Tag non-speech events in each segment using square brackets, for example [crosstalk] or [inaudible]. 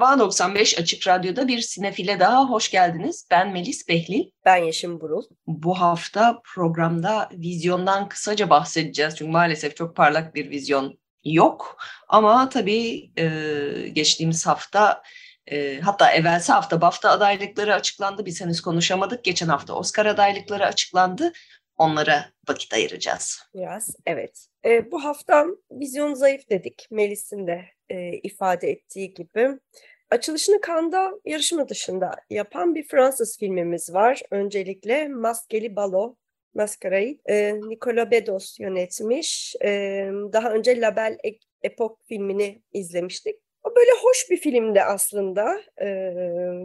Merhaba 95 Açık Radyo'da bir sinefile daha hoş geldiniz. Ben Melis Behlil. Ben Yeşim Burul. Bu hafta programda vizyondan kısaca bahsedeceğiz. Çünkü maalesef çok parlak bir vizyon yok. Ama tabii e, geçtiğimiz hafta e, hatta evvelsi hafta BAFTA adaylıkları açıklandı. Biz henüz konuşamadık. Geçen hafta Oscar adaylıkları açıklandı. Onlara vakit ayıracağız. Biraz evet. E, bu hafta vizyon zayıf dedik. Melis'in de e, ifade ettiği gibi. Açılışını Kanda yarışma dışında yapan bir Fransız filmimiz var. Öncelikle Maskeli Balo, Masquerade. E, Nicolas Bedos yönetmiş. E, daha önce Label Epoch filmini izlemiştik. O böyle hoş bir filmdi aslında. Ee,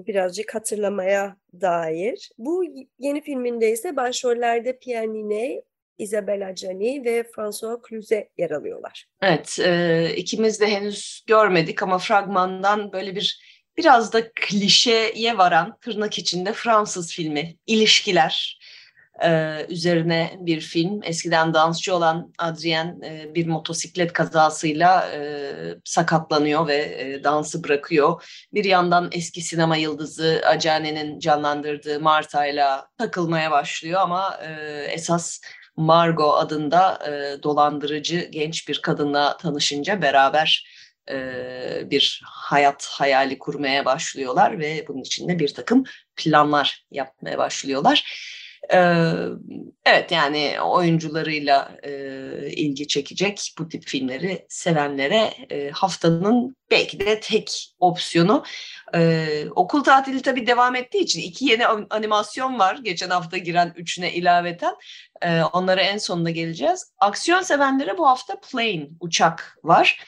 birazcık hatırlamaya dair. Bu yeni filminde ise başrollerde Pierre Ninet, Isabella Gianni ve François Cluzet yer alıyorlar. Evet, e, ikimiz de henüz görmedik ama fragmandan böyle bir biraz da klişeye varan tırnak içinde Fransız filmi, ilişkiler e, üzerine bir film. Eskiden dansçı olan Adrien e, bir motosiklet kazasıyla e, sakatlanıyor ve e, dansı bırakıyor. Bir yandan eski sinema yıldızı Acane'nin canlandırdığı Marta'yla takılmaya başlıyor ama e, esas Margot adında e, dolandırıcı genç bir kadınla tanışınca beraber e, bir hayat hayali kurmaya başlıyorlar ve bunun içinde bir takım planlar yapmaya başlıyorlar. Evet yani oyuncularıyla ilgi çekecek bu tip filmleri sevenlere haftanın belki de tek opsiyonu. Okul tatili tabii devam ettiği için iki yeni animasyon var. Geçen hafta giren üçüne ilaveten. Onlara en sonunda geleceğiz. Aksiyon sevenlere bu hafta Plane, uçak var.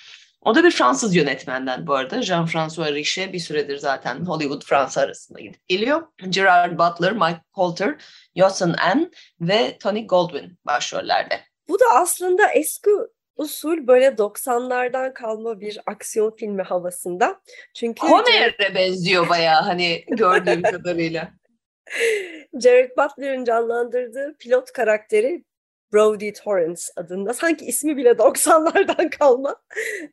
O da bir Fransız yönetmenden bu arada. Jean-François Richet bir süredir zaten Hollywood Fransa arasında gidip geliyor. Gerard Butler, Mike Colter, Yosan Ann ve Tony Goldwyn başrollerde. Bu da aslında eski usul böyle 90'lardan kalma bir aksiyon filmi havasında. Çünkü Conner'e benziyor bayağı hani gördüğüm [laughs] kadarıyla. Jared Butler'ın canlandırdığı pilot karakteri Brody Torrance adında. Sanki ismi bile [laughs] 90'lardan kalma.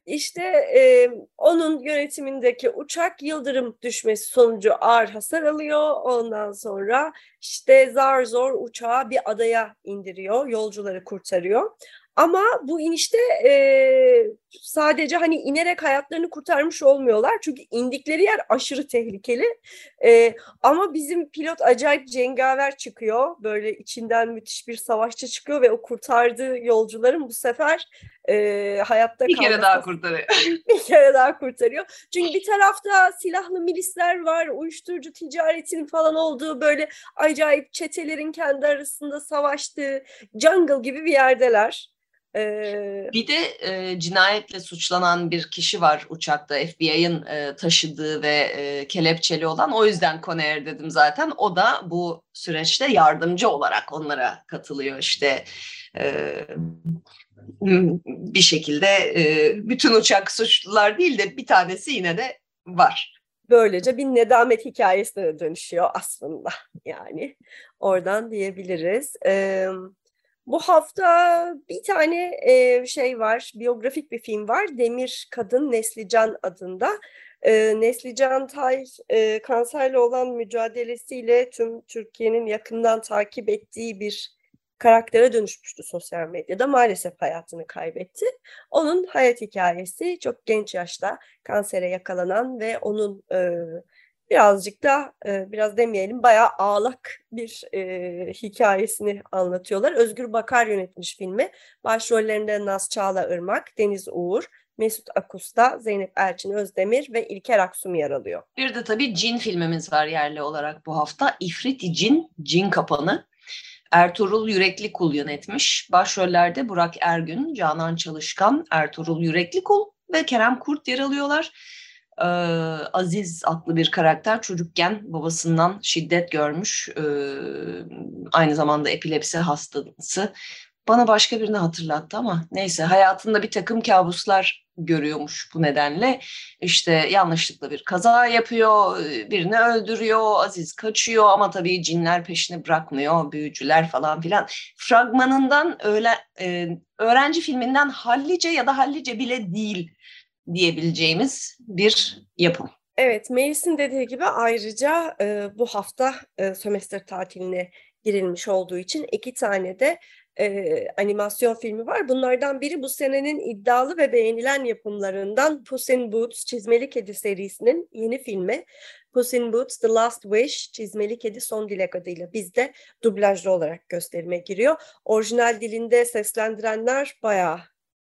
İşte e, onun yönetimindeki uçak yıldırım düşmesi sonucu ağır hasar alıyor. Ondan sonra işte zar zor uçağı bir adaya indiriyor. Yolcuları kurtarıyor. Ama bu inişte e, sadece hani inerek hayatlarını kurtarmış olmuyorlar. Çünkü indikleri yer aşırı tehlikeli. E, ama bizim pilot acayip cengaver çıkıyor. Böyle içinden müthiş bir savaşçı çıkıyor ve o kurtardığı yolcuların bu sefer e, hayatta bir kere daha kurtarıyor. [laughs] bir kere daha kurtarıyor. Çünkü bir tarafta silahlı milisler var, uyuşturucu ticaretinin falan olduğu böyle acayip çetelerin kendi arasında savaştığı jungle gibi bir yerdeler. Ee, bir de e, cinayetle suçlanan bir kişi var uçakta FBI'ın e, taşıdığı ve e, kelepçeli olan. O yüzden Conair dedim zaten. O da bu süreçte yardımcı olarak onlara katılıyor işte. E, bir şekilde e, bütün uçak suçlular değil de bir tanesi yine de var. Böylece bir nedamet hikayesine dönüşüyor aslında yani oradan diyebiliriz. Evet. Bu hafta bir tane e, şey var, biyografik bir film var. Demir Kadın Neslican adında. E, Neslican Tay e, kanserle olan mücadelesiyle tüm Türkiye'nin yakından takip ettiği bir karaktere dönüşmüştü sosyal medyada. Maalesef hayatını kaybetti. Onun hayat hikayesi çok genç yaşta kansere yakalanan ve onun e, birazcık da e, biraz demeyelim bayağı ağlak bir e, hikayesini anlatıyorlar. Özgür Bakar yönetmiş filmi. Başrollerinde Naz Çağla Irmak, Deniz Uğur, Mesut Akusta, Zeynep Elçin Özdemir ve İlker Aksum yer alıyor. Bir de tabii Cin filmimiz var yerli olarak bu hafta. İfriti Cin, Cin Kapanı. Ertuğrul Yürekli Kul yönetmiş. Başrollerde Burak Ergün, Canan Çalışkan, Ertuğrul Yürekli Kul ve Kerem Kurt yer alıyorlar. E, Aziz adlı bir karakter çocukken babasından şiddet görmüş. E, aynı zamanda epilepsi hastası. Bana başka birini hatırlattı ama neyse hayatında bir takım kabuslar görüyormuş bu nedenle. İşte yanlışlıkla bir kaza yapıyor, birini öldürüyor, Aziz kaçıyor ama tabii cinler peşini bırakmıyor, büyücüler falan filan. Fragmanından öyle, e, öğrenci filminden hallice ya da hallice bile değil diyebileceğimiz bir yapım. Evet, Melis'in dediği gibi ayrıca e, bu hafta e, sömestr tatiline girilmiş olduğu için iki tane de e, animasyon filmi var. Bunlardan biri bu senenin iddialı ve beğenilen yapımlarından Puss in Boots Çizmeli Kedi serisinin yeni filmi. Puss in Boots The Last Wish Çizmeli Kedi Son Dilek adıyla bizde dublajlı olarak gösterime giriyor. Orijinal dilinde seslendirenler bayağı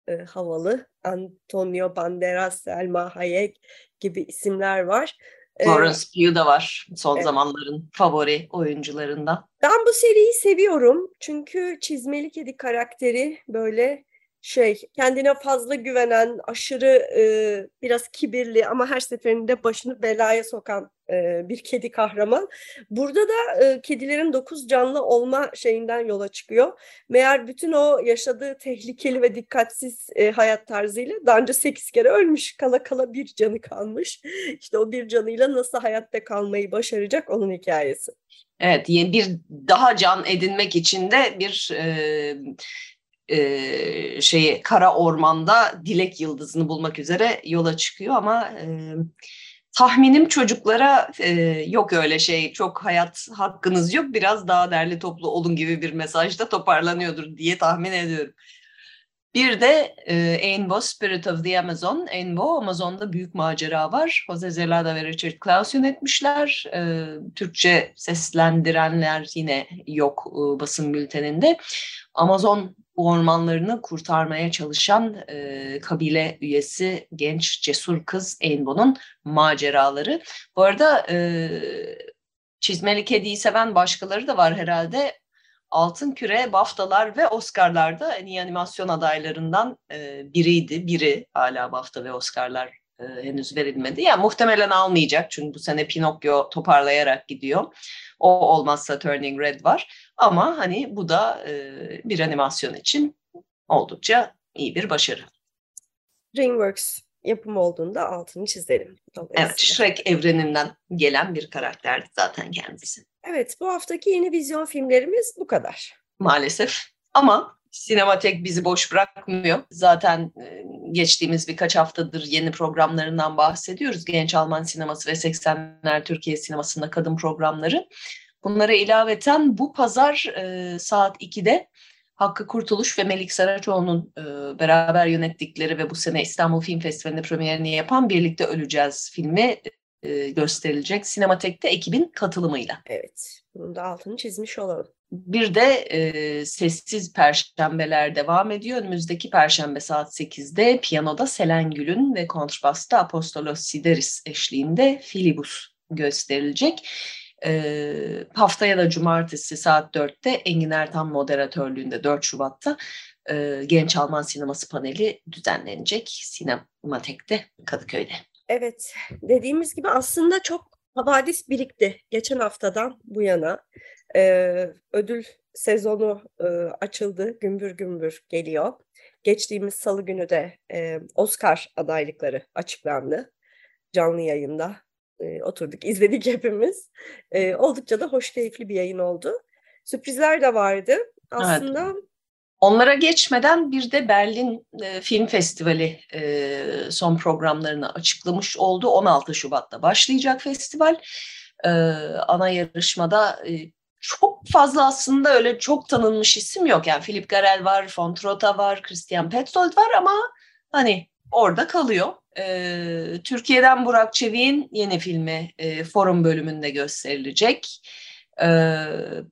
e, havalı. Antonio Banderas, Selma Hayek gibi isimler var. Florence Pugh da var son evet. zamanların favori oyuncularından. Ben bu seriyi seviyorum çünkü çizmeli kedi karakteri böyle şey kendine fazla güvenen, aşırı e, biraz kibirli ama her seferinde başını belaya sokan e, bir kedi kahraman. Burada da e, kedilerin dokuz canlı olma şeyinden yola çıkıyor. Meğer bütün o yaşadığı tehlikeli ve dikkatsiz e, hayat tarzıyla daha önce sekiz kere ölmüş. Kala kala bir canı kalmış. İşte o bir canıyla nasıl hayatta kalmayı başaracak onun hikayesi. Evet, bir daha can edinmek için de bir e, e, şeyi kara ormanda dilek yıldızını bulmak üzere yola çıkıyor ama e, tahminim çocuklara e, yok öyle şey çok hayat hakkınız yok biraz daha derli toplu olun gibi bir mesajda toparlanıyordur diye tahmin ediyorum. Bir de e, Ainbo Spirit of the Amazon. Ainbo Amazon'da büyük macera var. Jose Zelada ve Richard Klaus yönetmişler. E, Türkçe seslendirenler yine yok e, basın bülteninde. Amazon ormanlarını kurtarmaya çalışan e, kabile üyesi genç cesur kız Ainbo'nun maceraları. Bu arada e, Çizmeli Kedi'yi seven başkaları da var herhalde. Altın Küre, BAFTA'lar ve Oscar'larda en iyi animasyon adaylarından e, biriydi. Biri hala BAFTA ve Oscar'lar e, henüz verilmedi. Yani muhtemelen almayacak çünkü bu sene Pinokyo toparlayarak gidiyor. O olmazsa Turning Red var. Ama hani bu da e, bir animasyon için oldukça iyi bir başarı. DreamWorks yapım olduğunda altını çizelim. Evet, Shrek evreninden gelen bir karakterdi zaten kendisi. Evet, bu haftaki yeni vizyon filmlerimiz bu kadar. Maalesef. Ama Sinematek bizi boş bırakmıyor. Zaten e, geçtiğimiz birkaç haftadır yeni programlarından bahsediyoruz. Genç Alman sineması ve 80'ler Türkiye sinemasında kadın programları. Bunlara ilaveten bu pazar e, saat 2'de Hakkı Kurtuluş ve Melik Saraçoğlu'nun e, beraber yönettikleri ve bu sene İstanbul Film Festivali'nde premierini yapan Birlikte Öleceğiz filmi e, gösterilecek. Sinematek'te ekibin katılımıyla. Evet, bunun da altını çizmiş olalım. Bir de e, Sessiz Perşembeler devam ediyor. Önümüzdeki Perşembe saat 8'de piyanoda Selen Gül'ün ve kontrbasta Apostolos Sideris eşliğinde Filibus gösterilecek. E, haftaya da cumartesi saat 4'te Engin Ertan moderatörlüğünde 4 Şubat'ta e, Genç Alman Sineması paneli düzenlenecek Sinematek'te Kadıköy'de. Evet dediğimiz gibi aslında çok havadis birikti geçen haftadan bu yana. E, ödül sezonu e, açıldı gümbür gümbür geliyor. Geçtiğimiz salı günü de e, Oscar adaylıkları açıklandı canlı yayında e, oturduk, [laughs] izledik hepimiz. E, oldukça da hoş, keyifli bir yayın oldu. Sürprizler de vardı. Aslında evet. Onlara geçmeden bir de Berlin e, Film Festivali e, son programlarını açıklamış oldu. 16 Şubat'ta başlayacak festival. E, ana yarışmada e, çok fazla aslında öyle çok tanınmış isim yok. Yani Philip Garel var, Von Trota var, Christian Petzold var ama hani orada kalıyor. E, Türkiye'den Burak Çevik'in yeni filmi e, forum bölümünde gösterilecek. E,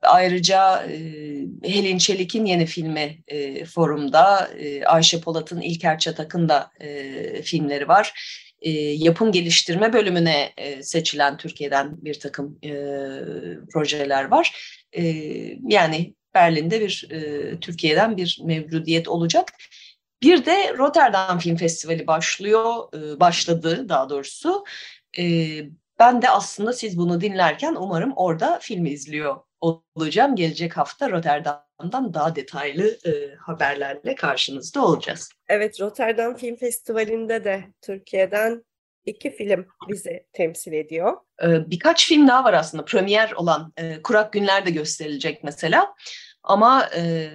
ayrıca e, Helin Çelik'in yeni filmi e, forumda, e, Ayşe Polat'ın İlker Çatak'ın da e, filmleri var. E, yapım geliştirme bölümüne e, seçilen Türkiye'den bir takım e, projeler var. E, yani Berlin'de bir e, Türkiye'den bir mevcudiyet olacak. Bir de Rotterdam Film Festivali başlıyor, e, başladı daha doğrusu. E, ben de aslında siz bunu dinlerken umarım orada filmi izliyor olacağım. Gelecek hafta Rotterdam'dan daha detaylı e, haberlerle karşınızda olacağız. Evet, Rotterdam Film Festivali'nde de Türkiye'den iki film bizi temsil ediyor. Ee, birkaç film daha var aslında. Premier olan e, Kurak Günler de gösterilecek mesela. Ama e,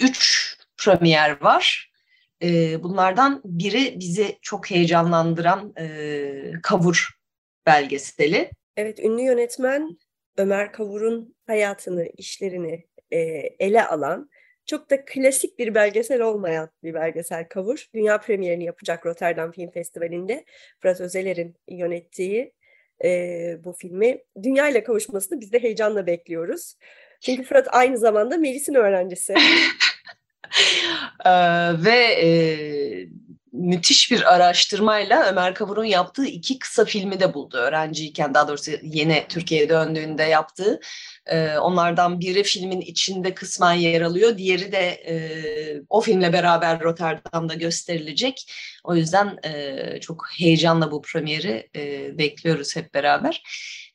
üç premier var. E, bunlardan biri bizi çok heyecanlandıran e, Kavur belgeseli. Evet, ünlü yönetmen Ömer Kavur'un hayatını, işlerini e, ele alan çok da klasik bir belgesel olmayan bir belgesel Kavur. Dünya premierini yapacak Rotterdam Film Festivali'nde. Fırat Özeler'in yönettiği e, bu filmi dünya ile kavuşmasını biz de heyecanla bekliyoruz. Çünkü Fırat aynı zamanda Melis'in öğrencisi. [laughs] ee, ve e, müthiş bir araştırmayla Ömer Kavur'un yaptığı iki kısa filmi de buldu öğrenciyken daha doğrusu yeni Türkiye'ye döndüğünde yaptığı. Ee, onlardan biri filmin içinde kısmen yer alıyor. Diğeri de e, o filmle beraber Rotterdam'da gösterilecek. O yüzden e, çok heyecanla bu premieri e, bekliyoruz hep beraber.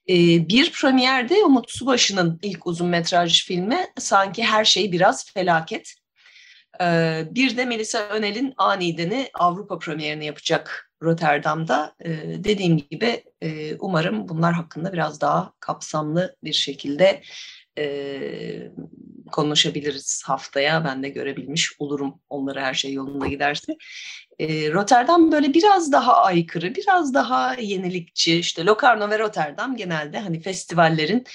E, bir premierde Umut Subaşı'nın ilk uzun metraj filmi sanki her şey biraz felaket. Ee, bir de Melisa Önel'in Aniden'i Avrupa premierini yapacak Rotterdam'da. Ee, dediğim gibi e, umarım bunlar hakkında biraz daha kapsamlı bir şekilde e, konuşabiliriz haftaya. Ben de görebilmiş olurum onları her şey yolunda giderse. E, Rotterdam böyle biraz daha aykırı, biraz daha yenilikçi. İşte Locarno ve Rotterdam genelde hani festivallerin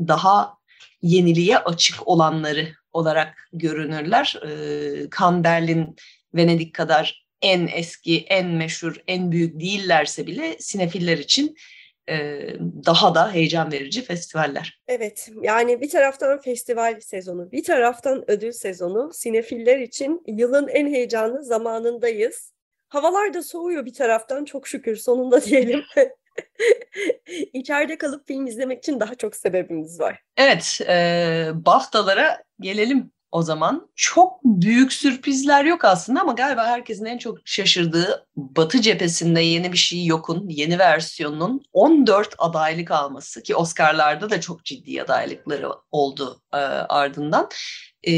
daha yeniliğe açık olanları olarak görünürler. E, Berlin, Venedik kadar en eski, en meşhur, en büyük değillerse bile sinefiller için e, daha da heyecan verici festivaller. Evet, yani bir taraftan festival sezonu, bir taraftan ödül sezonu. Sinefiller için yılın en heyecanlı zamanındayız. Havalar da soğuyor bir taraftan çok şükür sonunda diyelim. [laughs] [laughs] İçeride kalıp film izlemek için daha çok sebebimiz var. Evet, e, BAFTA'lara gelelim o zaman. Çok büyük sürprizler yok aslında ama galiba herkesin en çok şaşırdığı Batı cephesinde yeni bir şey yokun, yeni versiyonunun 14 adaylık alması ki Oscar'larda da çok ciddi adaylıkları oldu e, ardından. E,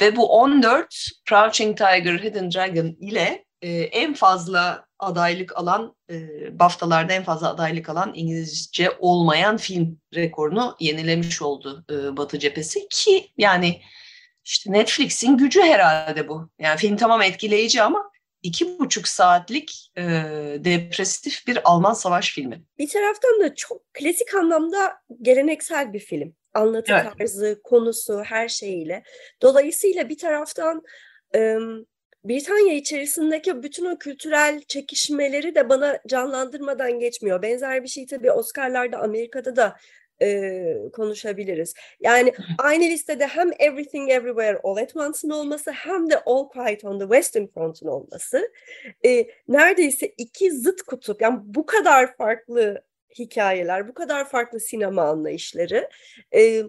ve bu 14 Crouching Tiger, Hidden Dragon ile e, en fazla adaylık alan, e, BAFTA'larda en fazla adaylık alan İngilizce olmayan film rekorunu yenilemiş oldu e, Batı cephesi ki yani işte Netflix'in gücü herhalde bu. Yani film tamam etkileyici ama iki buçuk saatlik e, depresif bir Alman savaş filmi. Bir taraftan da çok klasik anlamda geleneksel bir film. Anlatı evet. tarzı, konusu, her şeyiyle. Dolayısıyla bir taraftan e, Britanya içerisindeki bütün o kültürel çekişmeleri de bana canlandırmadan geçmiyor. Benzer bir şey tabii Oscar'larda Amerika'da da e, konuşabiliriz. Yani aynı listede hem Everything Everywhere All at Once'ın olması hem de All Quiet on the Western Front'un olması e, neredeyse iki zıt kutup. Yani bu kadar farklı hikayeler, bu kadar farklı sinema anlayışları e,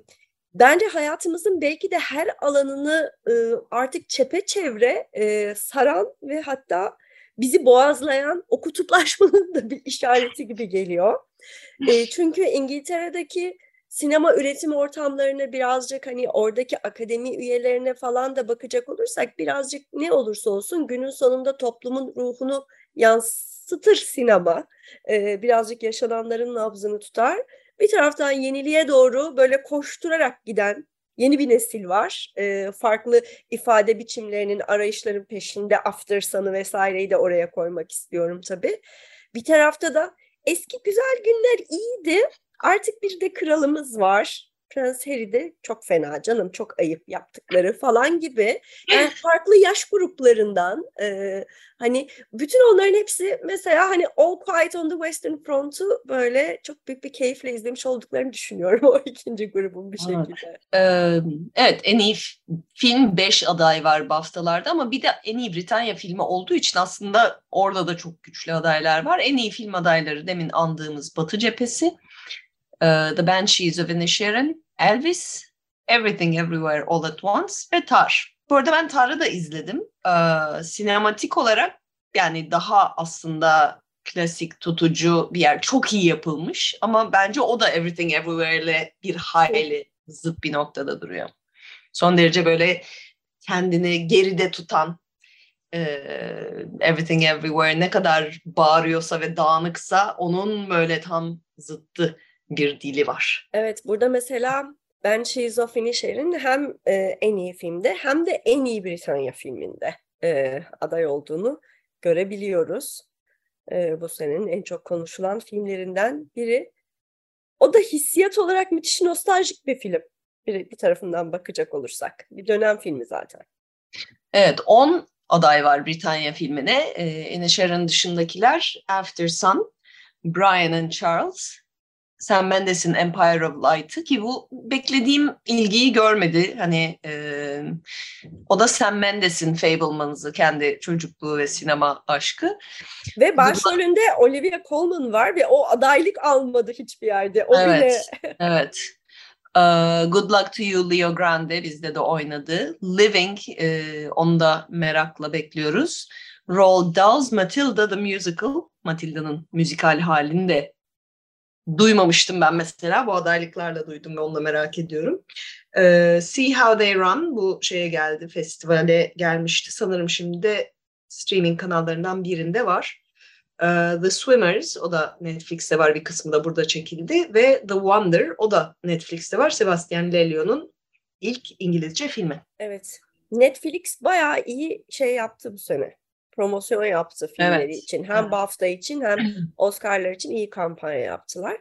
bence hayatımızın belki de her alanını e, artık çepeçevre e, saran ve hatta bizi boğazlayan o kutuplaşmanın da bir işareti gibi geliyor. E, çünkü İngiltere'deki sinema üretim ortamlarına birazcık hani oradaki akademi üyelerine falan da bakacak olursak birazcık ne olursa olsun günün sonunda toplumun ruhunu yansıtır sinema. E, birazcık yaşananların nabzını tutar. Bir taraftan yeniliğe doğru böyle koşturarak giden yeni bir nesil var. E, farklı ifade biçimlerinin, arayışların peşinde After Sun'ı vesaireyi de oraya koymak istiyorum tabii. Bir tarafta da eski güzel günler iyiydi. Artık bir de kralımız var. Prens Harry de çok fena canım çok ayıp yaptıkları [laughs] falan gibi yani farklı yaş gruplarından e, hani bütün onların hepsi mesela hani All Quiet on the Western Front'u böyle çok büyük bir keyifle izlemiş olduklarını düşünüyorum [laughs] o ikinci grubun bir şekilde. Evet, evet en iyi film 5 aday var BAFTA'larda ama bir de en iyi Britanya filmi olduğu için aslında orada da çok güçlü adaylar var. En iyi film adayları demin andığımız Batı Cephesi uh, The Banshees of Inisherin, Elvis, Everything Everywhere All at Once ve Tar. Bu arada ben Tanrı da izledim. Ee, sinematik olarak yani daha aslında klasik tutucu bir yer. Çok iyi yapılmış ama bence o da Everything Everywhere ile bir hayli zıt bir noktada duruyor. Son derece böyle kendini geride tutan e, Everything Everywhere ne kadar bağırıyorsa ve dağınıksa onun böyle tam zıttı bir dili var. Evet burada mesela ben She's of Inisherin hem e, en iyi filmde hem de en iyi Britanya filminde e, aday olduğunu görebiliyoruz. E, bu senenin en çok konuşulan filmlerinden biri. O da hissiyat olarak müthiş nostaljik bir film. Bir, bir tarafından bakacak olursak. Bir dönem filmi zaten. Evet 10 aday var Britanya filmine. E, Inisherin dışındakiler After Sun, Brian and Charles, Sam Mendes'in Empire of Light'ı ki bu beklediğim ilgiyi görmedi. Hani e, o da Sam Mendes'in Fableman'sı kendi çocukluğu ve sinema aşkı. Ve başrolünde Olivia Colman var ve o adaylık almadı hiçbir yerde. O evet, bile... evet. [laughs] Uh, Good Luck to You Leo Grande bizde de oynadı. Living e, onu da merakla bekliyoruz. Roald Dahl's Matilda the Musical, Matilda'nın müzikal halini de duymamıştım ben mesela. Bu adaylıklarla duydum ve onu da merak ediyorum. Ee, See How They Run bu şeye geldi, festivale gelmişti. Sanırım şimdi de streaming kanallarından birinde var. Ee, The Swimmers o da Netflix'te var bir kısmı da burada çekildi ve The Wonder o da Netflix'te var. Sebastian Lelio'nun ilk İngilizce filmi. Evet. Netflix bayağı iyi şey yaptı bu sene promosyon yaptı filmleri evet. için. Hem evet. BAFTA için hem [clears throat] Oscar'lar için iyi kampanya yaptılar.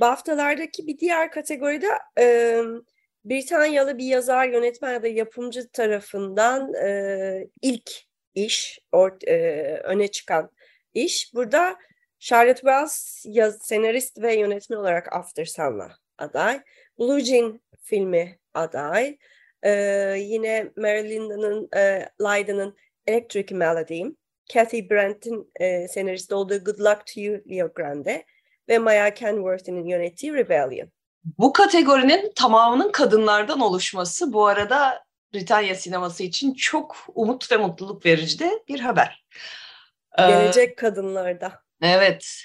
BAFTA'lardaki bir diğer kategoride e, Britanyalı bir yazar, yönetmen ya da yapımcı tarafından e, ilk iş, or, e, öne çıkan iş. Burada Charlotte Wells yaz, senarist ve yönetmen olarak After Sun'la aday. Blue Jean filmi aday. Ee, yine Marilyn'in e, Lydon'ın Electric Melody, Kathy Brent'in e, senarist olduğu Good Luck to You, Leo Grande ve Maya Kenworthy'nin yönettiği Rebellion. Bu kategorinin tamamının kadınlardan oluşması bu arada Britanya sineması için çok umut ve mutluluk verici de bir haber. Ee, Gelecek ee, kadınlarda. Evet.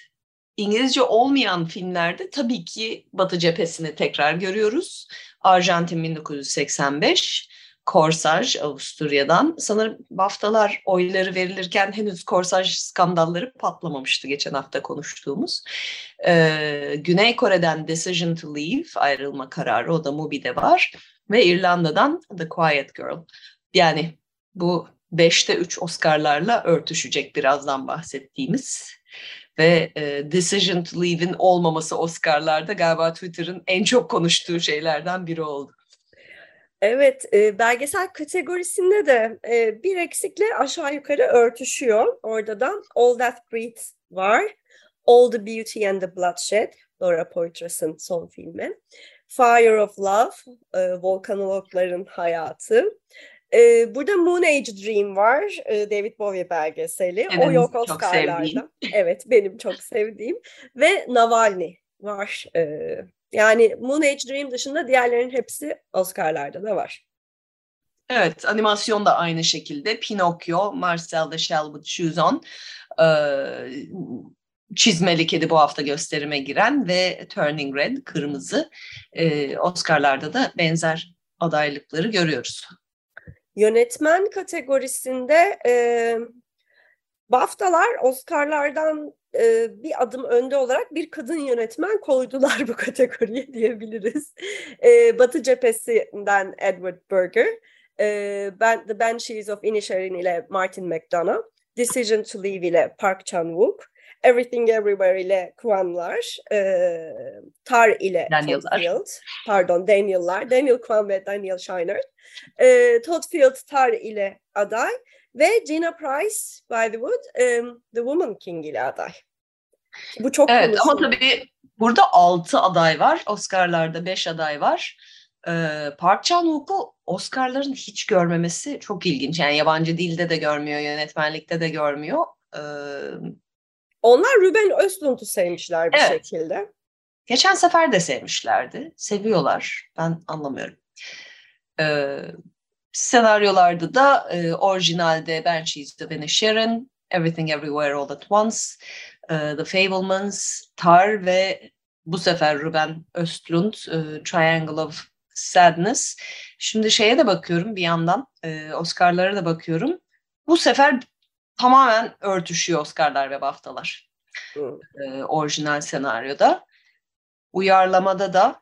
İngilizce olmayan filmlerde tabii ki Batı cephesini tekrar görüyoruz. Arjantin 1985, Korsaj Avusturya'dan. Sanırım BAFTA'lar oyları verilirken henüz Korsaj skandalları patlamamıştı geçen hafta konuştuğumuz. Ee, Güney Kore'den Decision to Leave ayrılma kararı o da Mubi'de var. Ve İrlanda'dan The Quiet Girl. Yani bu 5'te 3 Oscar'larla örtüşecek birazdan bahsettiğimiz ve e, Decision to Leave'in olmaması Oscar'larda galiba Twitter'ın en çok konuştuğu şeylerden biri oldu. Evet, e, belgesel kategorisinde de e, bir eksikle aşağı yukarı örtüşüyor. Orada da All That Breathes var. All the Beauty and the Bloodshed, Laura Poitras'ın son filmi. Fire of Love, e, volkanologların hayatı. E, burada Moon Age Dream var, e, David Bowie belgeseli. Evet, o yok Oscar'larda. Evet, benim çok sevdiğim. Ve Navalny var. E, yani Moon Age Dream dışında diğerlerinin hepsi Oscar'larda da var. Evet, animasyon da aynı şekilde. Pinokyo, Marcel de Shelwood Shoes On, ee, Çizmeli Kedi bu hafta gösterime giren ve Turning Red, Kırmızı. Ee, Oscar'larda da benzer adaylıkları görüyoruz. Yönetmen kategorisinde e, BAFTA'lar Oscar'lardan e, bir adım önde olarak bir kadın yönetmen koydular bu [laughs] kategoriye diyebiliriz. E, Batı cephesinden Edward Berger, e, ben, The Banshees of Inisherin ile Martin McDonough, Decision to Leave ile Park Chan-wook, Everything Everywhere ile Kwanlar, e, Tar ile Daniel'lar. Field, pardon Daniel'lar, Daniel Kwan ve Daniel Shiner, e, Todd Field Tar ile aday, ve Gina Price, by the Wood, um, The Woman King ile aday. Bu çok Evet konuşuldu. ama tabii burada altı aday var. Oscar'larda beş aday var. Ee, Park Chan-wook'u Oscar'ların hiç görmemesi çok ilginç. Yani yabancı dilde de görmüyor, yönetmenlikte de görmüyor. Ee, Onlar Ruben Östlund'u sevmişler bir evet. şekilde. Geçen sefer de sevmişlerdi. Seviyorlar. Ben anlamıyorum. Ee, Senaryolarda da e, orijinalde Banshees of Inisherin, Everything Everywhere All at Once, e, The Fablemans, Tar ve bu sefer Ruben Östlund, e, Triangle of Sadness. Şimdi şeye de bakıyorum bir yandan, e, Oscar'lara da bakıyorum. Bu sefer tamamen örtüşüyor Oscar'lar ve BAFTA'lar. E, orijinal senaryoda. Uyarlamada da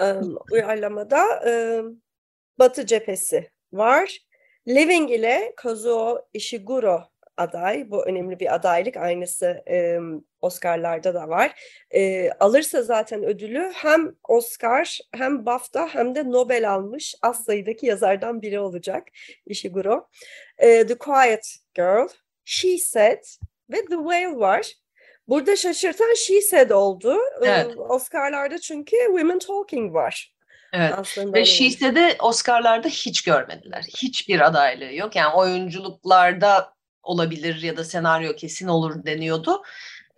um, uyarlamada um, Batı cephesi var. Living ile Kazuo Ishiguro aday. Bu önemli bir adaylık. Aynısı e, Oscar'larda da var. E, alırsa zaten ödülü hem Oscar hem BAFTA hem de Nobel almış az sayıdaki yazardan biri olacak Ishiguro. E, The Quiet Girl, She Said ve The Whale var. Burada şaşırtan She Said oldu. Evet. Oscar'larda çünkü Women Talking var. Evet. Aslında Ve She de Oscar'larda hiç görmediler. Hiçbir adaylığı yok. Yani oyunculuklarda olabilir ya da senaryo kesin olur deniyordu.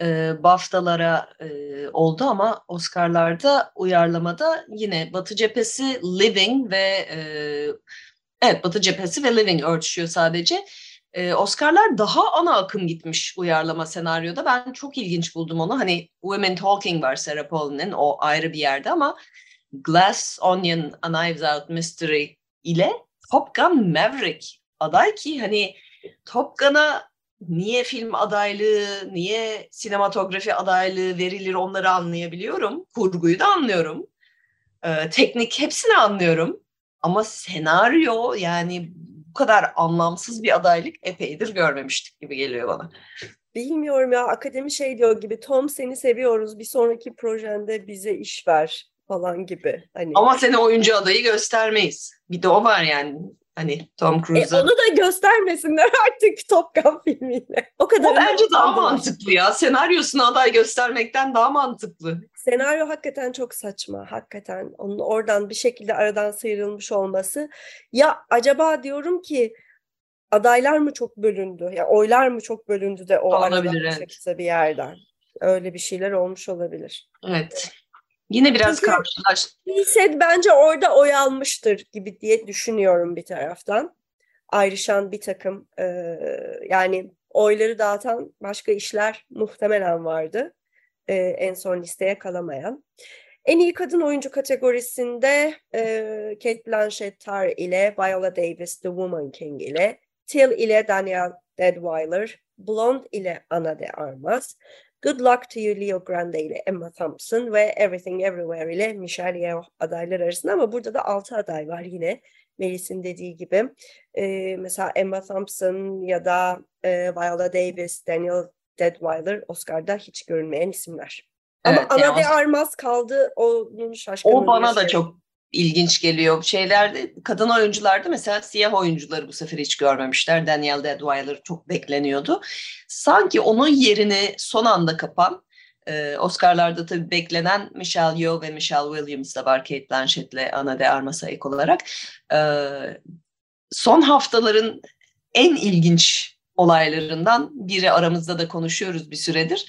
E, BAFTA'lara e, oldu ama Oscar'larda uyarlamada yine Batı cephesi Living ve e, evet Batı cephesi ve Living örtüşüyor sadece. E, Oscar'lar daha ana akım gitmiş uyarlama senaryoda. Ben çok ilginç buldum onu. Hani Women Talking var Sarah Paulin'in o ayrı bir yerde ama Glass Onion, A Knives Out Mystery ile Top Gun Maverick aday ki hani Top Gun'a niye film adaylığı, niye sinematografi adaylığı verilir onları anlayabiliyorum. Kurguyu da anlıyorum. Ee, teknik hepsini anlıyorum. Ama senaryo yani bu kadar anlamsız bir adaylık epeydir görmemiştik gibi geliyor bana. Bilmiyorum ya akademi şey diyor gibi Tom seni seviyoruz bir sonraki projende bize iş ver falan gibi. Hani... Ama seni oyuncu adayı göstermeyiz. Bir de o var yani. Hani Tom Cruise'a. E, onu da göstermesinler [laughs] artık Top Gun filmiyle. O kadar. O bence daha mantıklı ya. Senaryosunu aday göstermekten daha mantıklı. Senaryo hakikaten çok saçma. Hakikaten onun oradan bir şekilde aradan sıyrılmış olması. Ya acaba diyorum ki adaylar mı çok bölündü? Ya yani oylar mı çok bölündü de o olabilir, aradan evet. bir yerden. Öyle bir şeyler olmuş olabilir. Evet. Yine biraz karşılaş. Hilsed bence orada oy almıştır gibi diye düşünüyorum bir taraftan. Ayrışan bir takım e, yani oyları dağıtan başka işler muhtemelen vardı. E, en son listeye kalamayan. En iyi kadın oyuncu kategorisinde e, Kate Blanchett Tar ile Viola Davis The Woman King ile Till ile Daniel Deadweiler, Blonde ile Ana de Armas, Good Luck to You Leo Grande ile Emma Thompson ve Everything Everywhere ile Michelle Yeoh adaylar arasında ama burada da altı aday var yine Melis'in dediği gibi. Ee, mesela Emma Thompson ya da e, Viola Davis, Daniel Deadweiler Oscar'da hiç görünmeyen isimler. Evet, ama yani Ana de Armas kaldı onun şaşkınlığı. O bana da çok ilginç geliyor. Şeylerde kadın oyuncularda mesela siyah oyuncuları bu sefer hiç görmemişler. Daniel Deadweiler çok bekleniyordu. Sanki onun yerini son anda kapan e, Oscar'larda tabii beklenen Michelle Yeoh ve Michelle Williams da var Kate Blanchett'le Ana de Armas'a ek olarak. E, son haftaların en ilginç olaylarından biri aramızda da konuşuyoruz bir süredir.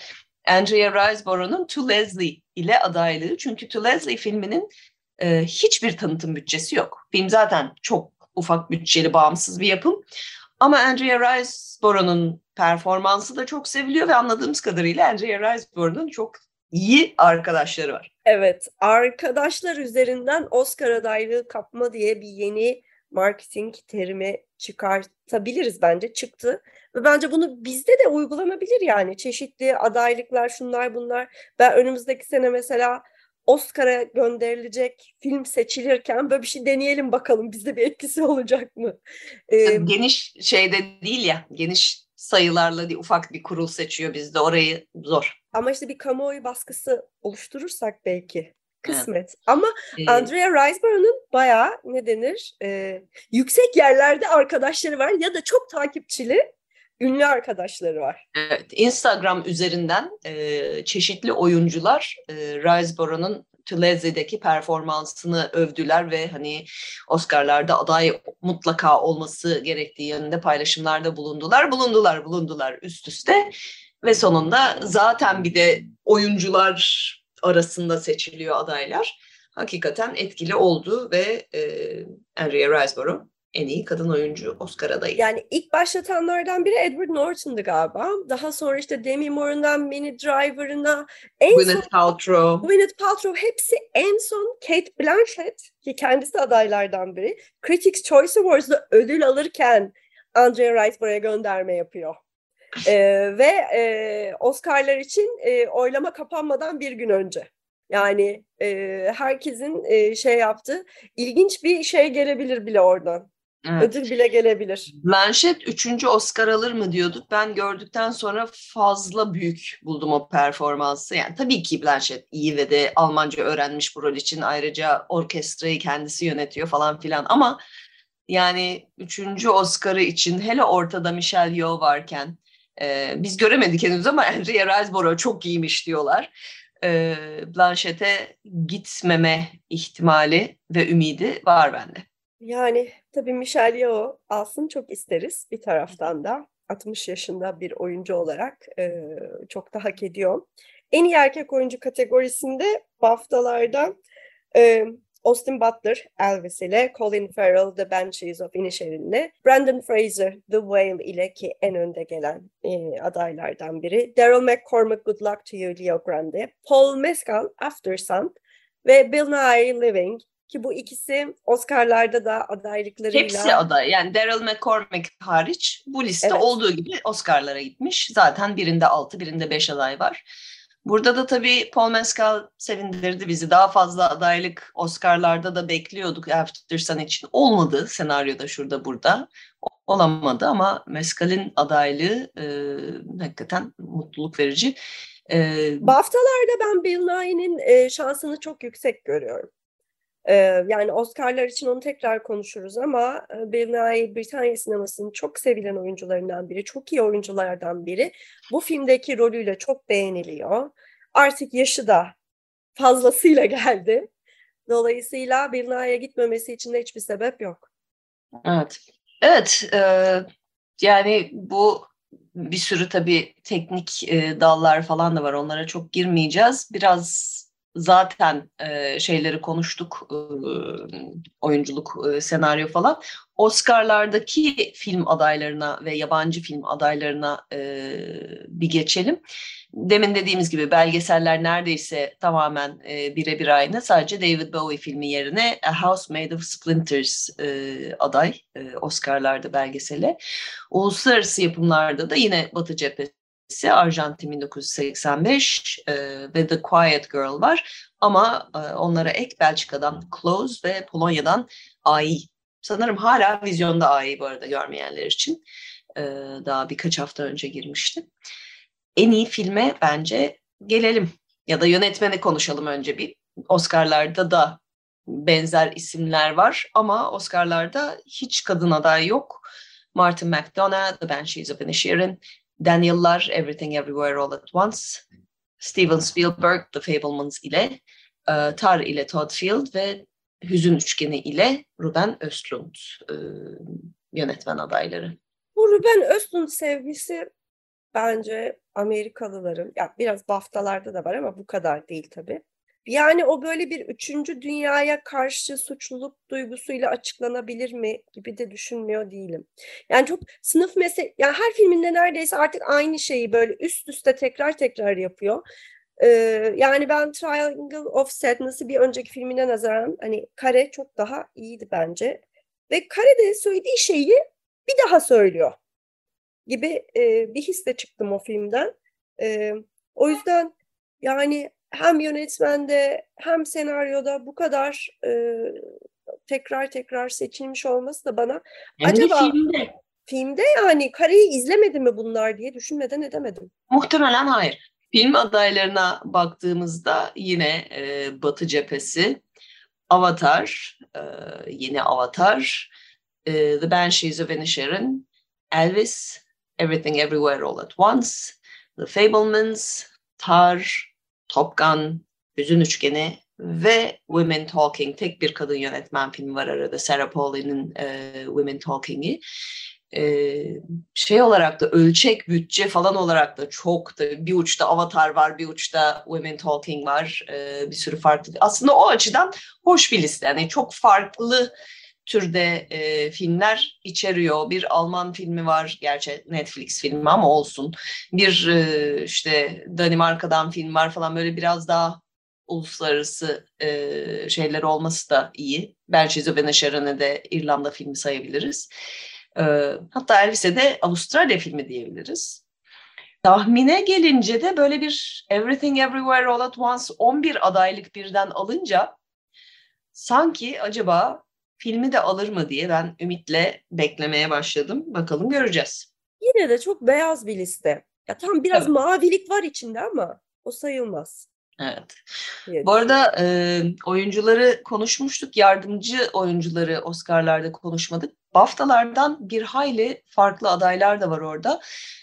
Andrea Riseborough'un To Leslie ile adaylığı. Çünkü To Leslie filminin e, hiçbir tanıtım bütçesi yok. Film zaten çok ufak bütçeli, bağımsız bir yapım. Ama Andrea Riseborough'un performansı da çok seviliyor ve anladığımız kadarıyla Andrea Riseborough'un çok iyi arkadaşları var. Evet, arkadaşlar üzerinden Oscar adaylığı kapma diye bir yeni marketing terimi çıkartabiliriz bence çıktı. Ve bence bunu bizde de uygulanabilir yani çeşitli adaylıklar şunlar bunlar. Ben önümüzdeki sene mesela Oscar'a gönderilecek film seçilirken böyle bir şey deneyelim bakalım bizde bir etkisi olacak mı? Ee, geniş şeyde değil ya geniş sayılarla değil, ufak bir kurul seçiyor bizde orayı zor. Ama işte bir kamuoyu baskısı oluşturursak belki kısmet. Evet. Ama ee, Andrea Riseborough'un bayağı ne denir e, yüksek yerlerde arkadaşları var ya da çok takipçili ünlü arkadaşları var. Evet, Instagram üzerinden e, çeşitli oyuncular e, Riseborough'un Tuleze'deki performansını övdüler ve hani Oscar'larda aday mutlaka olması gerektiği yönünde paylaşımlarda bulundular. Bulundular, bulundular üst üste ve sonunda zaten bir de oyuncular arasında seçiliyor adaylar. Hakikaten etkili oldu ve e, Andrea Riseborough en iyi kadın oyuncu Oscar adayı. Yani ilk başlatanlardan biri Edward Norton'du galiba. Daha sonra işte Demi Moore'undan Minnie Driver'ına en Gwyneth son, Paltrow. Gwyneth Paltrow hepsi en son Kate Blanchett ki kendisi adaylardan biri. Critics Choice Awards'da ödül alırken Andrea Riseborough'a gönderme yapıyor. [laughs] ee, ve e, Oscar'lar için e, oylama kapanmadan bir gün önce. Yani e, herkesin e, şey yaptı. İlginç bir şey gelebilir bile oradan. Evet. Ödül bile gelebilir. Blanchett üçüncü Oscar alır mı diyorduk. Ben gördükten sonra fazla büyük buldum o performansı. Yani tabii ki Blanchett iyi ve de Almanca öğrenmiş bu rol için. Ayrıca orkestrayı kendisi yönetiyor falan filan. Ama yani üçüncü Oscar'ı için hele ortada Michelle Yeoh varken e, biz göremedik henüz ama [laughs] Andrea Riseborough çok iyiymiş diyorlar. E, Blanchett'e gitmeme ihtimali ve ümidi var bende. Yani tabii Michelle Yeoh alsın çok isteriz bir taraftan da. 60 yaşında bir oyuncu olarak e, çok da hak ediyor. En iyi erkek oyuncu kategorisinde BAFTA'lardan e, Austin Butler Elvis ile, Colin Farrell The Banshees of Inisherin Brandon Fraser The Whale ile ki en önde gelen e, adaylardan biri, Daryl McCormack Good Luck to You Leo Grande, Paul Mescal After Sun ve Bill Nye Living ki bu ikisi Oscar'larda da adaylıklarıyla... Hepsi aday. Yani Daryl McCormack hariç bu liste evet. olduğu gibi Oscar'lara gitmiş. Zaten birinde altı, birinde beş aday var. Burada da tabii Paul Mescal sevindirdi bizi. Daha fazla adaylık Oscar'larda da bekliyorduk After Sun için. Olmadı senaryoda şurada burada. Olamadı ama Mescal'in adaylığı e, hakikaten mutluluk verici. E, BAFTA'larda ben Bill Nighy'nin e, şansını çok yüksek görüyorum. Ee, yani Oscar'lar için onu tekrar konuşuruz ama e, Bill Nighy Britanya sinemasının çok sevilen oyuncularından biri, çok iyi oyunculardan biri. Bu filmdeki rolüyle çok beğeniliyor. Artık yaşı da fazlasıyla [laughs] geldi. Dolayısıyla Bill Nighy'e gitmemesi için de hiçbir sebep yok. Evet. Evet. E, yani bu bir sürü tabii teknik e, dallar falan da var. Onlara çok girmeyeceğiz. Biraz zaten e, şeyleri konuştuk e, oyunculuk e, senaryo falan Oscar'lardaki film adaylarına ve yabancı film adaylarına e, bir geçelim. Demin dediğimiz gibi belgeseller neredeyse tamamen e, birebir aynı. Sadece David Bowie filmi yerine A House Made of Splinters e, aday e, Oscar'larda belgesele. Uluslararası yapımlarda da yine Batı cephesi Arjantin 1985 e, ve The Quiet Girl var. Ama e, onlara ek Belçika'dan Close ve Polonya'dan AI. Sanırım hala vizyonda AI bu arada görmeyenler için. E, daha birkaç hafta önce girmişti. En iyi filme bence gelelim. Ya da yönetmeni konuşalım önce bir. Oscar'larda da benzer isimler var ama Oscar'larda hiç kadın aday yok. Martin McDonagh, The Banshees of Inisherin, Daniel'lar Everything Everywhere All at Once, Steven Spielberg The Fablemans ile, e, Tar ile Todd Field ve Hüzün Üçgeni ile Ruben Östlund e, yönetmen adayları. Bu Ruben Östlund sevgisi bence Amerikalıların, ya biraz BAFTA'larda da var ama bu kadar değil tabii. Yani o böyle bir üçüncü dünyaya karşı suçluluk duygusuyla açıklanabilir mi gibi de düşünmüyor değilim. Yani çok sınıf mesele, yani her filminde neredeyse artık aynı şeyi böyle üst üste tekrar tekrar yapıyor. Ee, yani ben Triangle of Sadness'ı bir önceki filmine nazaran hani Kare çok daha iyiydi bence. Ve Kare'de söylediği şeyi bir daha söylüyor gibi e, bir hisle çıktım o filmden. E, o yüzden yani hem yönetmende hem senaryoda bu kadar e, tekrar tekrar seçilmiş olması da bana hem acaba filmde. filmde yani kareyi izlemedi mi bunlar diye düşünmeden edemedim. Muhtemelen hayır. Film adaylarına baktığımızda yine e, Batı cephesi, Avatar, e, yine Avatar, e, The Banshees of Inisherin, Elvis, Everything Everywhere All at Once, The Fablemans, Tar, Top Gun, Hüzün Üçgeni ve Women Talking. Tek bir kadın yönetmen filmi var arada. Sarah Paulin'in e, Women Talking'i. E, şey olarak da ölçek, bütçe falan olarak da çok da bir uçta Avatar var, bir uçta Women Talking var. E, bir sürü farklı. Aslında o açıdan hoş bir liste. Yani çok farklı türde e, filmler içeriyor. Bir Alman filmi var, gerçi Netflix filmi ama olsun. Bir e, işte Danimarka'dan film var falan böyle biraz daha uluslararası e, şeyler olması da iyi. Belçize ve Neşeren'e de İrlanda filmi sayabiliriz. E, hatta Elvis'e de Avustralya filmi diyebiliriz. Tahmine gelince de böyle bir Everything Everywhere All at Once 11 adaylık birden alınca sanki acaba filmi de alır mı diye ben ümitle beklemeye başladım. Bakalım göreceğiz. Yine de çok beyaz bir liste. Ya tam biraz evet. mavilik var içinde ama o sayılmaz. Evet. evet. Bu arada e, oyuncuları konuşmuştuk. Yardımcı oyuncuları Oscar'larda konuşmadık. BAFTA'lardan bir hayli farklı adaylar da var orada.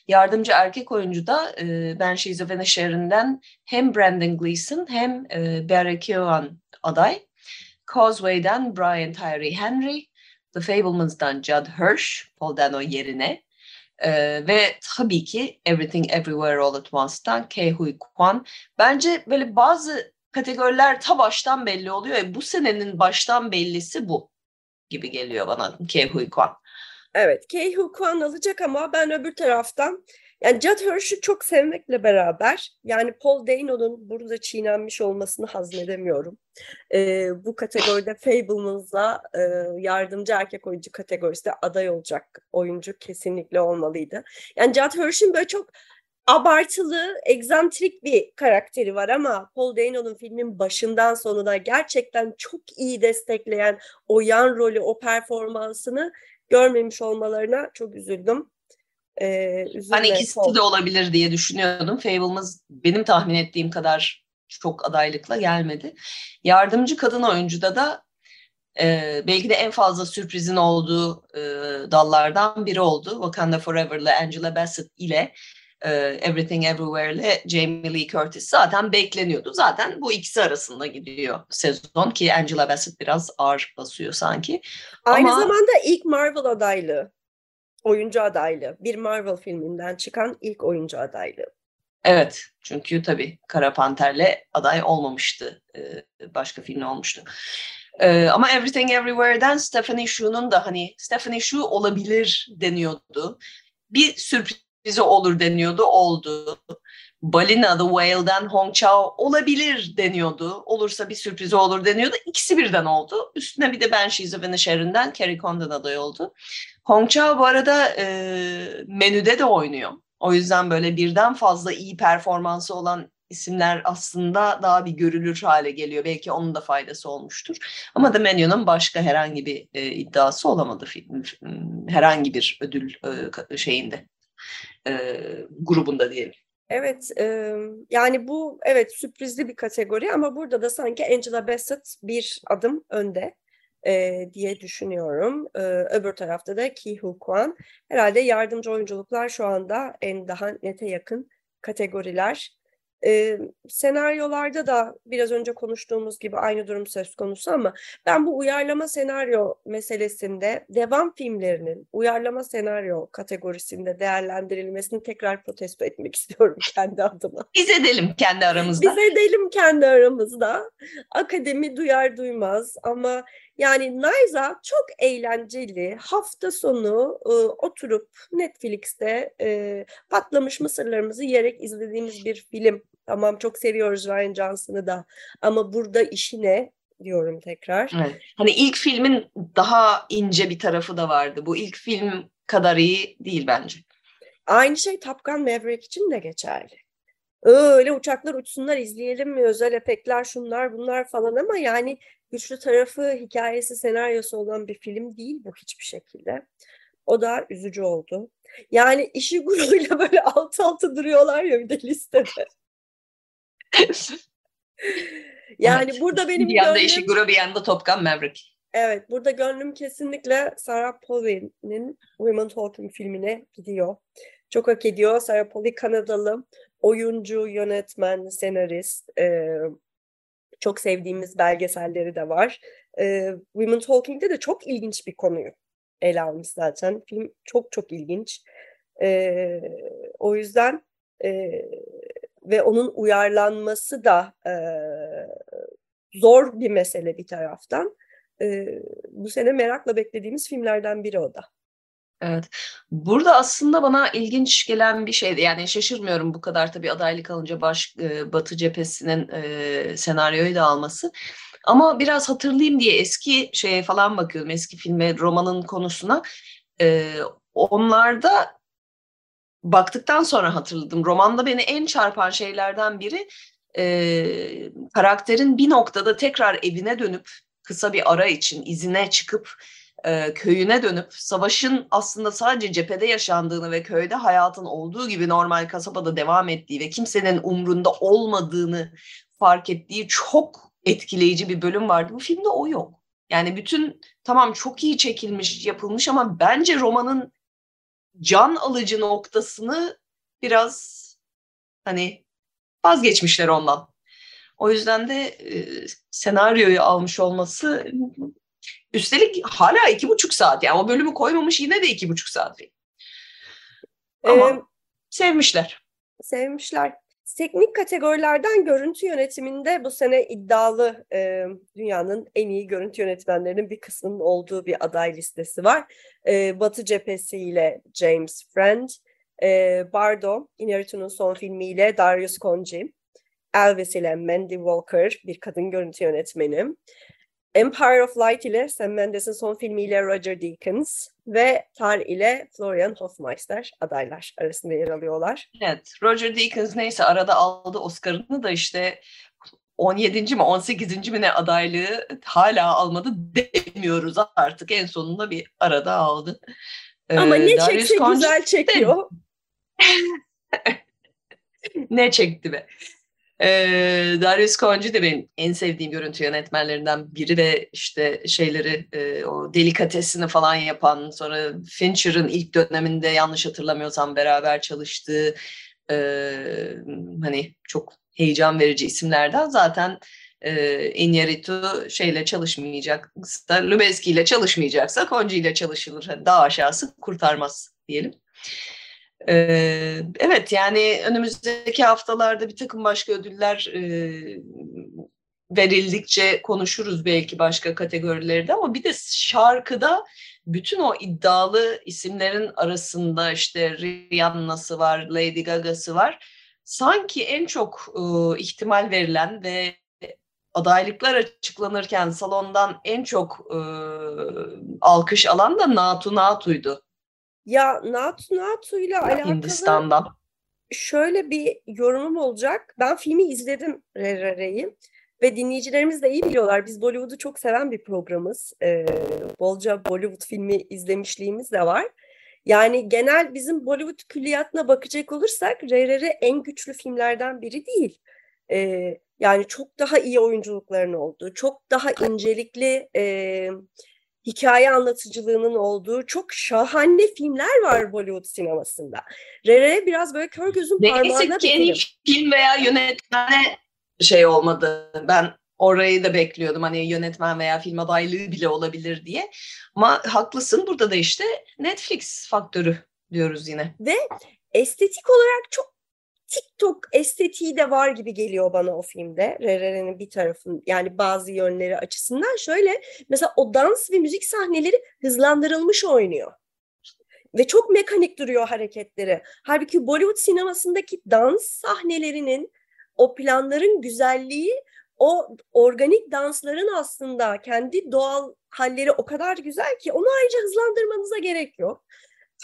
Yardımcı erkek oyuncu da e, Ben She's of Inisherin'den hem Brandon Gleeson hem e, Barry Keoghan aday. Causeway'den Brian Tyree Henry, The Fablemans'dan Judd Hirsch, Paul Dano yerine ee, ve tabii ki Everything Everywhere All at Once'dan Ke Huy Kwan. Bence böyle bazı kategoriler ta baştan belli oluyor. E, bu senenin baştan bellisi bu gibi geliyor bana Ke Huy Kwan. Evet, Ke Huy Kwan alacak ama ben öbür taraftan yani Judd Hirsch'ü çok sevmekle beraber yani Paul Dano'nun burada çiğnenmiş olmasını hazmedemiyorum. Ee, bu kategoride Fableman'sla e, yardımcı erkek oyuncu kategorisinde aday olacak oyuncu kesinlikle olmalıydı. Yani Judd Hirsch'ün böyle çok abartılı, egzantrik bir karakteri var ama Paul Dano'nun filmin başından sonuna gerçekten çok iyi destekleyen o yan rolü, o performansını görmemiş olmalarına çok üzüldüm. Ee, hani ikisi de olabilir diye düşünüyordum. Fable'ımız benim tahmin ettiğim kadar çok adaylıkla gelmedi. Yardımcı kadın oyuncuda da e, belki de en fazla sürprizin olduğu e, dallardan biri oldu. Wakanda Forever'la Angela Bassett ile e, Everything Everywhere ile Jamie Lee Curtis zaten bekleniyordu. Zaten bu ikisi arasında gidiyor sezon ki Angela Bassett biraz ağır basıyor sanki. Aynı Ama... zamanda ilk Marvel adaylığı oyuncu adaylığı. Bir Marvel filminden çıkan ilk oyuncu adaylığı. Evet çünkü tabii Kara Panter'le aday olmamıştı. Başka film olmuştu. Ama Everything Everywhere'den Stephanie Shu'nun da hani Stephanie Shu olabilir deniyordu. Bir sürprizi olur deniyordu, oldu. Balina The Whale'den Hong Chao olabilir deniyordu. Olursa bir sürprizi olur deniyordu. İkisi birden oldu. Üstüne bir de Ben She's of Inisherin'den Carrie Condon aday oldu. Hong Chao bu arada e, menüde de oynuyor. O yüzden böyle birden fazla iyi performansı olan isimler aslında daha bir görülür hale geliyor. Belki onun da faydası olmuştur. Ama The Menu'nun başka herhangi bir e, iddiası olamadı film, herhangi bir ödül e, şeyinde e, grubunda diyelim. Evet, e, yani bu evet sürprizli bir kategori ama burada da sanki Angela Bassett bir adım önde e, diye düşünüyorum. E, öbür tarafta da Ki Hu Kwan. Herhalde yardımcı oyunculuklar şu anda en daha nete yakın kategoriler. E, senaryolarda da biraz önce konuştuğumuz gibi aynı durum söz konusu ama ben bu uyarlama senaryo meselesinde devam filmlerinin uyarlama senaryo kategorisinde değerlendirilmesini tekrar protesto etmek [laughs] istiyorum kendi adıma. Biz edelim kendi aramızda. Biz edelim kendi aramızda. Akademi duyar duymaz ama yani Nayza çok eğlenceli. Hafta sonu e, oturup Netflix'te e, patlamış mısırlarımızı yiyerek izlediğimiz bir film. Tamam çok seviyoruz Ryan Johnson'ı da ama burada işi ne diyorum tekrar. Evet. Hani ilk filmin daha ince bir tarafı da vardı. Bu ilk film kadar iyi değil bence. Aynı şey Top Gun Maverick için de geçerli. Öyle uçaklar uçsunlar izleyelim mi özel efektler şunlar bunlar falan ama yani güçlü tarafı hikayesi senaryosu olan bir film değil bu hiçbir şekilde. O da üzücü oldu. Yani işi gururuyla [laughs] böyle alt alta duruyorlar ya bir de listede. [laughs] yani evet. burada benim bir yanda gönlüm... işi guru bir yanda Top Gun Maverick. Evet burada gönlüm kesinlikle Sarah Paulin'in Women Talking filmine gidiyor. Çok hak ediyor. Sarah Pauli Kanadalı oyuncu, yönetmen, senarist. E, çok sevdiğimiz belgeselleri de var. E, Women Talking'de de çok ilginç bir konuyu ele almış zaten. Film çok çok ilginç. E, o yüzden e, ve onun uyarlanması da e, zor bir mesele bir taraftan. E, bu sene merakla beklediğimiz filmlerden biri o da. Evet. Burada aslında bana ilginç gelen bir şeydi. Yani şaşırmıyorum bu kadar tabii adaylık alınca baş e, Batı cephesinin e, senaryoyu da alması. Ama biraz hatırlayayım diye eski şeye falan bakıyorum. Eski filme, romanın konusuna. E, onlarda baktıktan sonra hatırladım. Romanda beni en çarpan şeylerden biri e, karakterin bir noktada tekrar evine dönüp kısa bir ara için izine çıkıp e, köyüne dönüp savaşın aslında sadece cephede yaşandığını ve köyde hayatın olduğu gibi normal kasabada devam ettiği ve kimsenin umrunda olmadığını fark ettiği çok etkileyici bir bölüm vardı. Bu filmde o yok. Yani bütün tamam çok iyi çekilmiş, yapılmış ama bence romanın can alıcı noktasını biraz hani vazgeçmişler ondan. O yüzden de e, senaryoyu almış olması üstelik hala iki buçuk saat yani o bölümü koymamış yine de iki buçuk saat film. Ama ee, sevmişler. Sevmişler. Teknik kategorilerden görüntü yönetiminde bu sene iddialı e, dünyanın en iyi görüntü yönetmenlerinin bir kısmının olduğu bir aday listesi var. E, Batı cephesiyle James Friend, e, Bardo, Inarritu'nun son filmiyle Darius Konji, Elvis ile Mandy Walker, bir kadın görüntü yönetmeni, Empire of Light ile Sam Mendes'in son filmiyle Roger Deakins ve Tar ile Florian Hofmeister adaylar arasında yer alıyorlar. Evet, Roger Deakins neyse arada aldı Oscar'ını da işte 17. mi 18. mi ne adaylığı hala almadı demiyoruz artık. En sonunda bir arada aldı. Ama ee, ne Darius çekse Conch güzel çekiyor. [laughs] ne çekti be. Ee, Darius Konji de benim en sevdiğim görüntü yönetmenlerinden biri ve işte şeyleri e, o delikatesini falan yapan sonra Fincher'ın ilk döneminde yanlış hatırlamıyorsam beraber çalıştığı e, hani çok heyecan verici isimlerden zaten e, Iñárritu şeyle çalışmayacaksa, Lubezki ile çalışmayacaksa Konji ile çalışılır. Daha aşağısı kurtarmaz diyelim. Evet yani önümüzdeki haftalarda bir takım başka ödüller e, verildikçe konuşuruz belki başka kategorilerde ama bir de şarkıda bütün o iddialı isimlerin arasında işte Rihanna'sı var, Lady Gaga'sı var. Sanki en çok e, ihtimal verilen ve adaylıklar açıklanırken salondan en çok e, alkış alan da Natu Natu'ydu. Ya Natu Natu ile alakalı Hindistan'dan. şöyle bir yorumum olacak. Ben filmi izledim Rerere'yi ve dinleyicilerimiz de iyi biliyorlar. Biz Bollywood'u çok seven bir programız. Ee, bolca Bollywood filmi izlemişliğimiz de var. Yani genel bizim Bollywood külliyatına bakacak olursak RRR en güçlü filmlerden biri değil. Ee, yani çok daha iyi oyunculukların olduğu, çok daha incelikli e, hikaye anlatıcılığının olduğu çok şahane filmler var Bollywood sinemasında. Rere biraz böyle kör gözün parmağına Neyse ki en film veya yönetmene şey olmadı. Ben orayı da bekliyordum. Hani yönetmen veya film adaylığı bile olabilir diye. Ama haklısın burada da işte Netflix faktörü diyoruz yine. Ve estetik olarak çok TikTok estetiği de var gibi geliyor bana o filmde. Rerere'nin bir tarafın yani bazı yönleri açısından şöyle mesela o dans ve müzik sahneleri hızlandırılmış oynuyor. Ve çok mekanik duruyor hareketleri. Halbuki Bollywood sinemasındaki dans sahnelerinin o planların güzelliği o organik dansların aslında kendi doğal halleri o kadar güzel ki onu ayrıca hızlandırmanıza gerek yok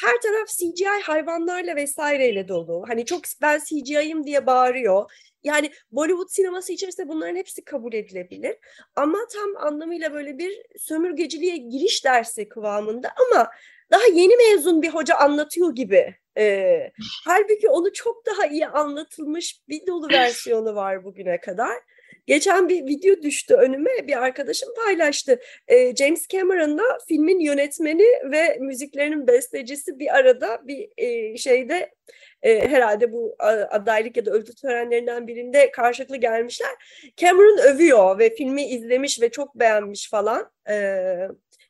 her taraf CGI hayvanlarla vesaireyle dolu. Hani çok ben CGI'yim diye bağırıyor. Yani Bollywood sineması içerisinde bunların hepsi kabul edilebilir. Ama tam anlamıyla böyle bir sömürgeciliğe giriş dersi kıvamında ama daha yeni mezun bir hoca anlatıyor gibi. Ee, [laughs] halbuki onu çok daha iyi anlatılmış bir dolu versiyonu var bugüne kadar. Geçen bir video düştü önüme bir arkadaşım paylaştı. E, James Cameron'la filmin yönetmeni ve müziklerinin bestecisi bir arada bir e, şeyde e, herhalde bu adaylık ya da ödül törenlerinden birinde karşılıklı gelmişler. Cameron övüyor ve filmi izlemiş ve çok beğenmiş falan. E,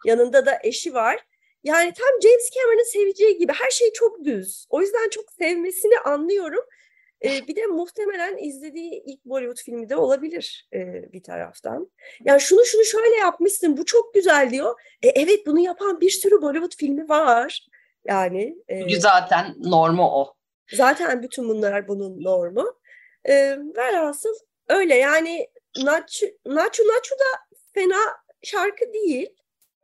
yanında da eşi var. Yani tam James Cameron'ın seveceği gibi her şey çok düz. O yüzden çok sevmesini anlıyorum. E, bir de muhtemelen izlediği ilk Bollywood filmi de olabilir e, bir taraftan. Yani şunu şunu şöyle yapmışsın bu çok güzel diyor. E, evet bunu yapan bir sürü Bollywood filmi var. Yani e, zaten normu o. Zaten bütün bunlar bunun normu. E, velhasıl öyle yani Nacho, Nacho Nacho da fena şarkı değil.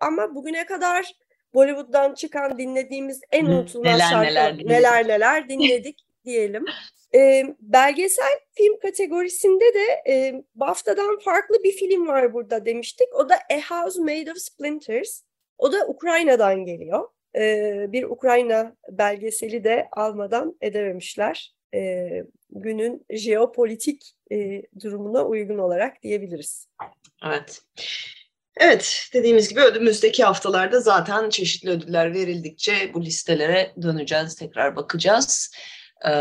Ama bugüne kadar Bollywood'dan çıkan dinlediğimiz en unutulmaz neler, şarkı neler, neler neler dinledik diyelim. [laughs] E, belgesel film kategorisinde de e, BAFTA'dan farklı bir film var burada demiştik. O da A House Made of Splinters. O da Ukrayna'dan geliyor. E, bir Ukrayna belgeseli de almadan edememişler. E, günün jeopolitik e, durumuna uygun olarak diyebiliriz. Evet. Evet, dediğimiz gibi önümüzdeki haftalarda zaten çeşitli ödüller verildikçe bu listelere döneceğiz, tekrar bakacağız. Ee,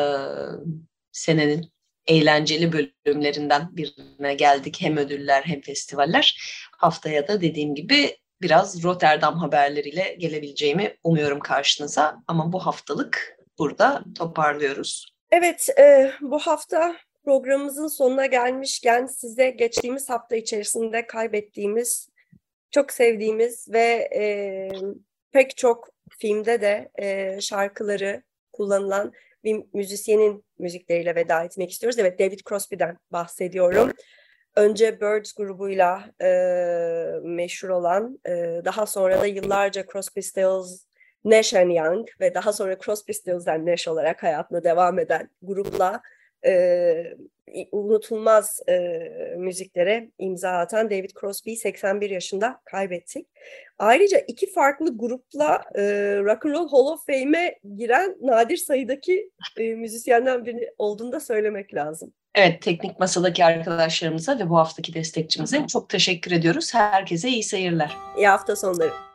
senenin eğlenceli bölümlerinden birine geldik. Hem ödüller hem festivaller. Haftaya da dediğim gibi biraz Rotterdam haberleriyle gelebileceğimi umuyorum karşınıza. Ama bu haftalık burada toparlıyoruz. Evet, e, bu hafta programımızın sonuna gelmişken size geçtiğimiz hafta içerisinde kaybettiğimiz, çok sevdiğimiz ve e, pek çok filmde de e, şarkıları kullanılan bir müzisyenin müzikleriyle veda etmek istiyoruz. Evet, David Crosby'den bahsediyorum. Önce Birds grubuyla e, meşhur olan, e, daha sonra da yıllarca Crosby, Stills, Nash Young ve daha sonra Crosby, Stills Nash olarak hayatına devam eden grupla e, unutulmaz e, müziklere imza atan David Crosby 81 yaşında kaybettik. Ayrıca iki farklı grupla e, Rock and Roll Hall of Fame'e giren nadir sayıdaki e, müzisyenden biri olduğunu da söylemek lazım. Evet, teknik masadaki arkadaşlarımıza ve bu haftaki destekçimize çok teşekkür ediyoruz. Herkese iyi seyirler. İyi hafta sonları.